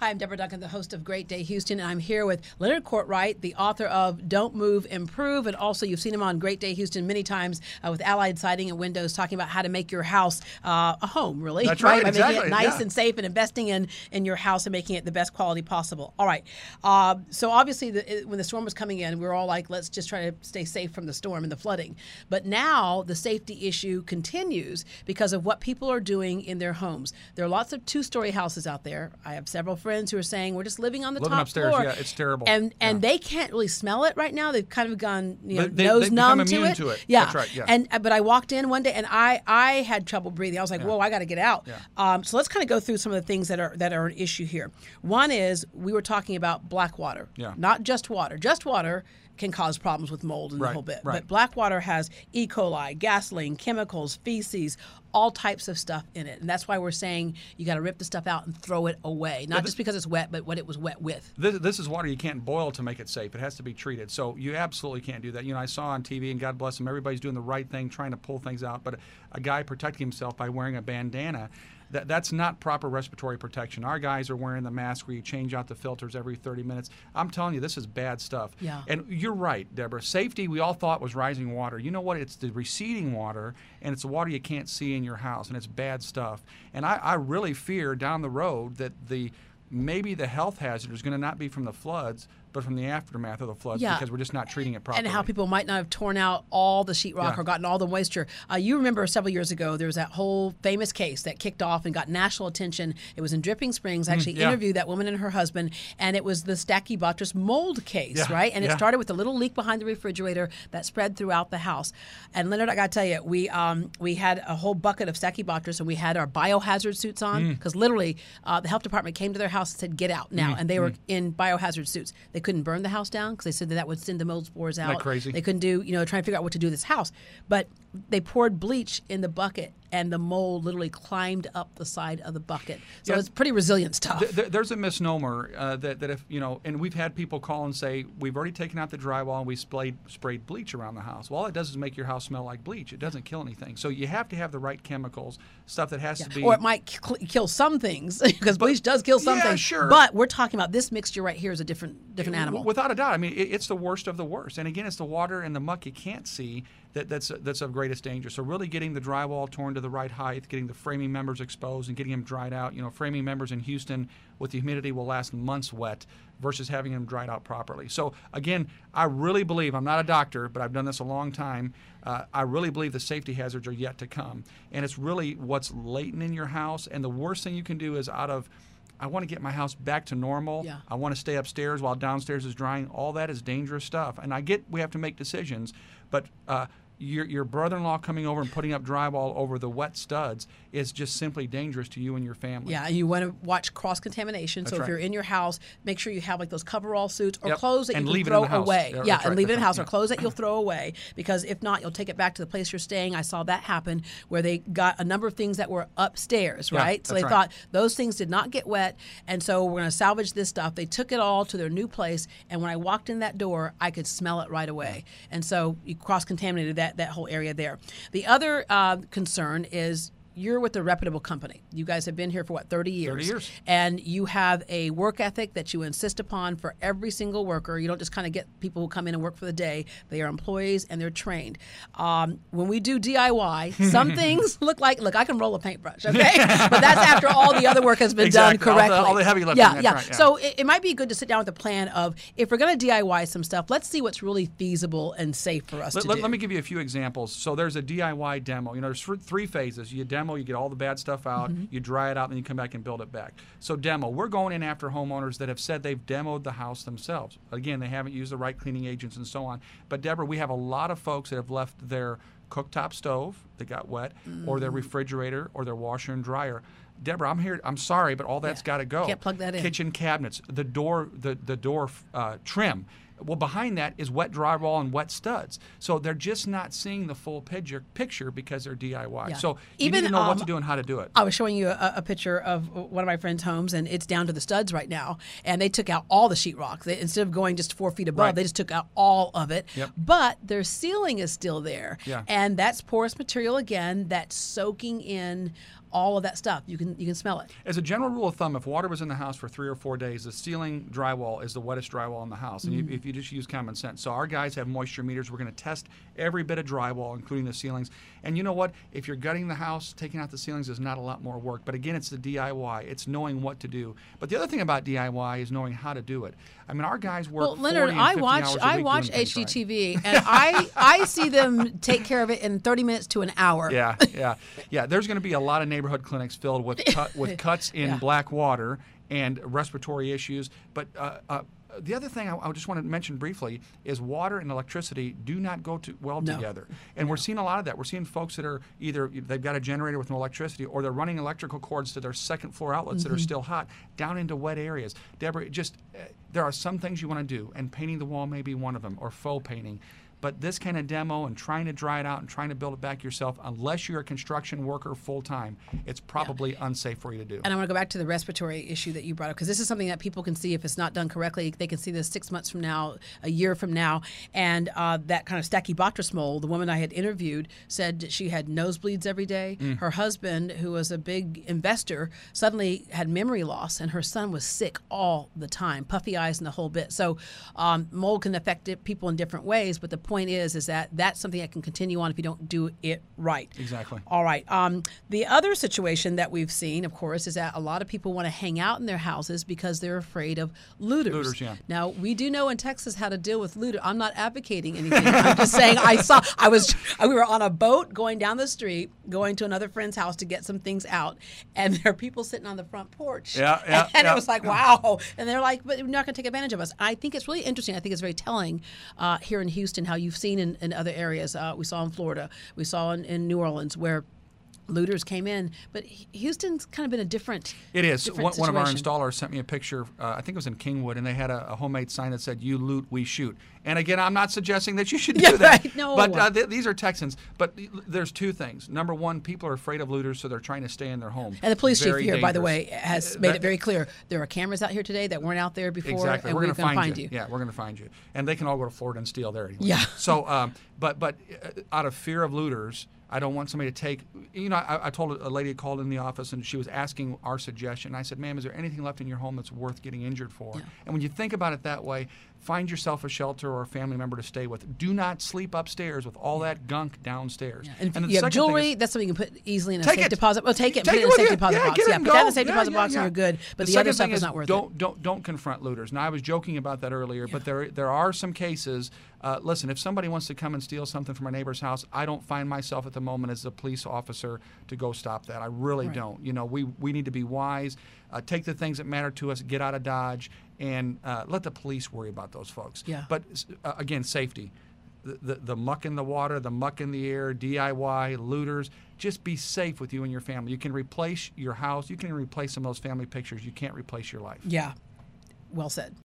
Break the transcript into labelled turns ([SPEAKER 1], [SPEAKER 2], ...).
[SPEAKER 1] Hi, I'm Deborah Duncan, the host of Great Day Houston, and I'm here with Leonard Courtwright, the author of Don't Move, Improve, and also you've seen him on Great Day Houston many times uh, with Allied Siding and Windows, talking about how to make your house uh, a home, really.
[SPEAKER 2] That's right,
[SPEAKER 1] By
[SPEAKER 2] exactly,
[SPEAKER 1] making it nice
[SPEAKER 2] yeah.
[SPEAKER 1] and safe and investing in in your house and making it the best quality possible. All right. Uh, so obviously, the, when the storm was coming in, we were all like, let's just try to stay safe from the storm and the flooding. But now the safety issue continues because of what people are doing in their homes. There are lots of two-story houses out there. I have several friends who are saying we're just living on the
[SPEAKER 2] Living
[SPEAKER 1] top
[SPEAKER 2] upstairs,
[SPEAKER 1] floor.
[SPEAKER 2] yeah, it's terrible.
[SPEAKER 1] And and
[SPEAKER 2] Yeah.
[SPEAKER 1] they can't really smell it right now. They've kind of gone you know,
[SPEAKER 2] They-
[SPEAKER 1] nose numb to it.
[SPEAKER 2] to it.
[SPEAKER 1] Yeah.
[SPEAKER 2] That's right, yeah.
[SPEAKER 1] And but I walked in one day and I I had trouble breathing. I was like, whoa, I got to get out.
[SPEAKER 2] Yeah.
[SPEAKER 1] Um, so let's kind of go through some of the things that are that are an issue here. One is we were talking about black water.
[SPEAKER 2] Yeah.
[SPEAKER 1] Not just water. Just water can cause problems with mold and the whole bit.
[SPEAKER 2] right.
[SPEAKER 1] But black water has E. coli, gasoline, chemicals, feces, all types of stuff in it. And that's why we're saying you got to rip the stuff out and throw it away. Not just because it's wet, but what it was wet with.
[SPEAKER 2] This, this is water you can't boil to make it safe. It has to be treated. So you absolutely can't do that. You know, I saw on TV, and God bless them, everybody's doing the right thing, trying to pull things out. But a guy protecting himself by wearing a bandana, that, that's not proper respiratory protection. Our guys are wearing the mask where you change out the filters every 30 minutes. I'm telling you, this is bad stuff.
[SPEAKER 1] Yeah.
[SPEAKER 2] And you're right, Deborah. Safety, we all thought was rising water. You know what? It's the receding water, and it's the water you can't see in your house, and it's bad stuff. And I, I really fear down the road that the maybe the health hazard is going to not be from the floods, but from the aftermath of the floods
[SPEAKER 1] Yeah.
[SPEAKER 2] because we're just not treating it properly.
[SPEAKER 1] and how people might not have torn out all the sheetrock
[SPEAKER 2] Yeah.
[SPEAKER 1] or gotten all the moisture. Uh, you remember several years ago, there was that whole famous case that kicked off and got national attention. It was in Dripping Springs. I actually
[SPEAKER 2] Mm, yeah.
[SPEAKER 1] interviewed that woman and her husband, and it was the Stachybotrys mold case,
[SPEAKER 2] Yeah,
[SPEAKER 1] right? And it started with a little leak behind the refrigerator that spread throughout the house. And Leonard, I got to tell you, we um, we had a whole bucket of Stachybotrys, and we had our biohazard suits on
[SPEAKER 2] Mm.
[SPEAKER 1] because literally uh, the health department came to their house and said, "Get out
[SPEAKER 2] Mm,
[SPEAKER 1] now!" And they were in biohazard suits. They couldn't burn the house down because they said that that would send the mold spores out.
[SPEAKER 2] crazy?
[SPEAKER 1] They couldn't do, you know, trying to figure out what to do with this house. But they poured bleach in the bucket, and the mold literally climbed up the side of the bucket. So
[SPEAKER 2] Yeah.
[SPEAKER 1] it's pretty resilient stuff.
[SPEAKER 2] Th- th- there's a misnomer uh, that, that if you know, and we've had people call and say we've already taken out the drywall and we sprayed sprayed bleach around the house. Well, all it does is make your house smell like bleach. It doesn't kill anything. So you have to have the right chemicals, stuff that has to be.
[SPEAKER 1] or it might cl- kill some things because bleach does kill some
[SPEAKER 2] Yeah,
[SPEAKER 1] things.
[SPEAKER 2] sure.
[SPEAKER 1] But we're talking about this mixture right here is a different different
[SPEAKER 2] W-
[SPEAKER 1] animal.
[SPEAKER 2] Without a doubt. I mean, it, it's the worst of the worst. And again, it's the water and the muck you can't see that, that's that's of greatest danger. So really getting the drywall torn to the right height, getting the framing members exposed, and getting them dried out. You know, framing members in Houston with the humidity will last months wet versus having them dried out properly. So again, I really believe I'm not a doctor, but I've done this a long time. Uh, I really believe the safety hazards are yet to come, and it's really what's latent in your house. And the worst thing you can do is out of I want to get my house back to normal.
[SPEAKER 1] Yeah.
[SPEAKER 2] I want to stay upstairs while downstairs is drying. All that is dangerous stuff. And I get we have to make decisions, but uh, your, your brother-in-law coming over and putting up drywall over the wet studs is just simply dangerous to you and your family.
[SPEAKER 1] Yeah, you want to watch cross contamination. So
[SPEAKER 2] That's
[SPEAKER 1] if you're in your house, make sure you have like those coverall suits or
[SPEAKER 2] Yep,
[SPEAKER 1] clothes that
[SPEAKER 2] and
[SPEAKER 1] you
[SPEAKER 2] leave it
[SPEAKER 1] can
[SPEAKER 2] in
[SPEAKER 1] throw
[SPEAKER 2] the house.
[SPEAKER 1] away.
[SPEAKER 2] Yeah,
[SPEAKER 1] Yeah,
[SPEAKER 2] that's
[SPEAKER 1] and
[SPEAKER 2] right,
[SPEAKER 1] leave it in the house
[SPEAKER 2] right,
[SPEAKER 1] or clothes that you'll throw away because if not, you'll take it back to the place you're staying. I saw that happen where they got a number of things that were upstairs,
[SPEAKER 2] Yeah,
[SPEAKER 1] right? So they
[SPEAKER 2] right.
[SPEAKER 1] thought those things did not get wet, and so we're going to salvage this stuff. They took it all to their new place, and when I walked in that door, I could smell it right away. And so you cross contaminated that that whole area there. The other uh, concern is. You're with a reputable company. You guys have been here for what, 30 years?
[SPEAKER 2] 30 years.
[SPEAKER 1] And you have a work ethic that you insist upon for every single worker. You don't just kind of get people who come in and work for the day. They are employees and they're trained. Um, when we do DIY, some things look like, look, I can roll a paintbrush, okay? but that's after all the other work has been
[SPEAKER 2] Exactly.
[SPEAKER 1] done
[SPEAKER 2] All the-
[SPEAKER 1] correctly.
[SPEAKER 2] all the heavy lifting,
[SPEAKER 1] Yeah, yeah.
[SPEAKER 2] right, yeah.
[SPEAKER 1] So it, it might be good to sit down with a plan of if we're going to DIY some stuff, let's see what's really feasible and safe for us
[SPEAKER 2] Let,
[SPEAKER 1] to
[SPEAKER 2] let,
[SPEAKER 1] do.
[SPEAKER 2] let me give you a few examples. So there's a DIY demo. You know, there's three phases. You demo, you get all the bad stuff out,
[SPEAKER 1] Mm-hmm.
[SPEAKER 2] you dry it out, and then you come back and build it back. So demo, we're going in after homeowners that have said they've demoed the house themselves. Again, they haven't used the right cleaning agents and so on. But Deborah, we have a lot of folks that have left their cooktop stove that got wet, or
[SPEAKER 1] Mm.
[SPEAKER 2] their refrigerator, or their washer and dryer. Deborah, I'm here. I'm sorry, but all that's
[SPEAKER 1] Yeah.
[SPEAKER 2] got to go.
[SPEAKER 1] Can't plug that in.
[SPEAKER 2] Kitchen cabinets, the door, the the door uh, trim. Well, behind that is wet drywall and wet studs. So they're just not seeing the full picture picture because they're DIY.
[SPEAKER 1] Yeah.
[SPEAKER 2] So you
[SPEAKER 1] Even,
[SPEAKER 2] need know what
[SPEAKER 1] um,
[SPEAKER 2] to do and how to do it.
[SPEAKER 1] I was showing you a, a picture of one of my friends' homes, and it's down to the studs right now. And they took out all the sheetrock. They, instead of going just four feet above,
[SPEAKER 2] Right.
[SPEAKER 1] they just took out all of it.
[SPEAKER 2] Yep.
[SPEAKER 1] But their ceiling is still there,
[SPEAKER 2] Yeah.
[SPEAKER 1] and that's porous material again. That's soaking in all of that stuff. You can you can smell it.
[SPEAKER 2] As a general rule of thumb, if water was in the house for three or four days, the ceiling drywall is the wettest drywall in the house. And you, if you just use common sense, so our guys have moisture meters. We're going to test every bit of drywall, including the ceilings. And you know what? If you're gutting the house, taking out the ceilings is not a lot more work. But again, it's the DIY. It's knowing what to do. But the other thing about DIY is knowing how to do it. I mean, our guys work.
[SPEAKER 1] Well, Leonard,
[SPEAKER 2] 40 and
[SPEAKER 1] I watch I watch
[SPEAKER 2] things right.
[SPEAKER 1] HGTV, and I I see them take care of it in 30 minutes to an hour.
[SPEAKER 2] Yeah, yeah, yeah. There's going to be a lot of neighborhood clinics filled with cut, with cuts in
[SPEAKER 1] Yeah.
[SPEAKER 2] black water and respiratory issues. But uh, uh, the other thing I, I just want to mention briefly is water and electricity do not go to, well
[SPEAKER 1] No.
[SPEAKER 2] together, and we're seeing a lot of that. We're seeing folks that are either they've got a generator with no electricity, or they're running electrical cords to their second floor outlets
[SPEAKER 1] Mm-hmm.
[SPEAKER 2] that are still hot down into wet areas. Deborah, just uh, there are some things you want to do, and painting the wall may be one of them, or faux painting. But this kind of demo and trying to dry it out and trying to build it back yourself, unless you're a construction worker full time, it's probably unsafe for you to do.
[SPEAKER 1] And I want to go back to the respiratory issue that you brought up because this is something that people can see if it's not done correctly. They can see this six months from now, a year from now, and uh, that kind of stachybotrys mold. The woman I had interviewed said she had nosebleeds every day.
[SPEAKER 2] Mm.
[SPEAKER 1] Her husband, who was a big investor, suddenly had memory loss, and her son was sick all the time, puffy eyes and the whole bit. So um, mold can affect people in different ways, but the point is, is that that's something that can continue on if you don't do it right.
[SPEAKER 2] Exactly.
[SPEAKER 1] All right. Um, the other situation that we've seen, of course, is that a lot of people want to hang out in their houses because they're afraid of looters.
[SPEAKER 2] Looters, yeah.
[SPEAKER 1] Now we do know in Texas how to deal with looters. I'm not advocating anything. I'm just saying I saw. I was. We were on a boat going down the street, going to another friend's house to get some things out, and there are people sitting on the front porch.
[SPEAKER 2] Yeah, yeah,
[SPEAKER 1] And
[SPEAKER 2] yeah.
[SPEAKER 1] it was like, wow. And they're like, but we're not going to take advantage of us. I think it's really interesting. I think it's very telling uh, here in Houston how you've seen in, in other areas. Uh, we saw in Florida, we saw in, in New Orleans where looters came in. But Houston's kind of been a different.
[SPEAKER 2] It is.
[SPEAKER 1] different
[SPEAKER 2] One, one of our installers sent me a picture. Uh, I think it was in Kingwood, and they had a, a homemade sign that said "You loot, we shoot." And again, I'm not suggesting that you should do
[SPEAKER 1] Yeah,
[SPEAKER 2] that.
[SPEAKER 1] right. No.
[SPEAKER 2] But uh, th- these are Texans. But there's two things. Number one, people are afraid of looters, so they're trying to stay in their home.
[SPEAKER 1] And the police
[SPEAKER 2] Very
[SPEAKER 1] chief here, by the way, has
[SPEAKER 2] Uh,
[SPEAKER 1] made
[SPEAKER 2] that-
[SPEAKER 1] it very clear there are cameras out here today that weren't out there before,
[SPEAKER 2] Exactly.
[SPEAKER 1] and
[SPEAKER 2] we're
[SPEAKER 1] we're
[SPEAKER 2] going to find,
[SPEAKER 1] find
[SPEAKER 2] you.
[SPEAKER 1] you.
[SPEAKER 2] Yeah, we're going to find you. And they can all go to Florida and steal there anyway.
[SPEAKER 1] Yeah.
[SPEAKER 2] So, um, but but uh, out of fear of looters, I don't want somebody to take. You know, I, I told a lady called in the office and she was asking our suggestion. I said, "Ma'am, is there anything left in your home that's worth getting injured for?"
[SPEAKER 1] Yeah.
[SPEAKER 2] And when you think about it that way, find yourself a shelter or a family member to stay with. Do not sleep upstairs with all that gunk downstairs.
[SPEAKER 1] And if
[SPEAKER 2] the
[SPEAKER 1] you have jewelry,
[SPEAKER 2] is-
[SPEAKER 1] that's something you can put easily in a safe
[SPEAKER 2] it.
[SPEAKER 1] deposit. Well, take it,
[SPEAKER 2] Take
[SPEAKER 1] put
[SPEAKER 2] it
[SPEAKER 1] in a safe
[SPEAKER 2] you.
[SPEAKER 1] deposit
[SPEAKER 2] Yeah,
[SPEAKER 1] box. Yeah,
[SPEAKER 2] and
[SPEAKER 1] put that in a safe
[SPEAKER 2] Yeah,
[SPEAKER 1] deposit
[SPEAKER 2] yeah,
[SPEAKER 1] box, and
[SPEAKER 2] yeah.
[SPEAKER 1] you're good. But the,
[SPEAKER 2] second
[SPEAKER 1] other stuff
[SPEAKER 2] thing
[SPEAKER 1] is not worth
[SPEAKER 2] don't,
[SPEAKER 1] it.
[SPEAKER 2] Don't don't confront looters. Now I was joking about that earlier, but there there are some cases. Uh, listen, if somebody wants to come and steal something from a neighbor's house, I don't find myself at the moment as a police officer to go stop that. I really
[SPEAKER 1] Right.
[SPEAKER 2] don't. You know, we we need to be wise. Uh, take the things that matter to us, get out of Dodge, and uh, let the police worry about those folks.
[SPEAKER 1] Yeah.
[SPEAKER 2] But uh, again, safety. The, the, the muck in the water, the muck in the air, DIY, looters. Just be safe with you and your family. You can replace your house. You can replace some of those family pictures. You can't replace your life.
[SPEAKER 1] Yeah. Well said.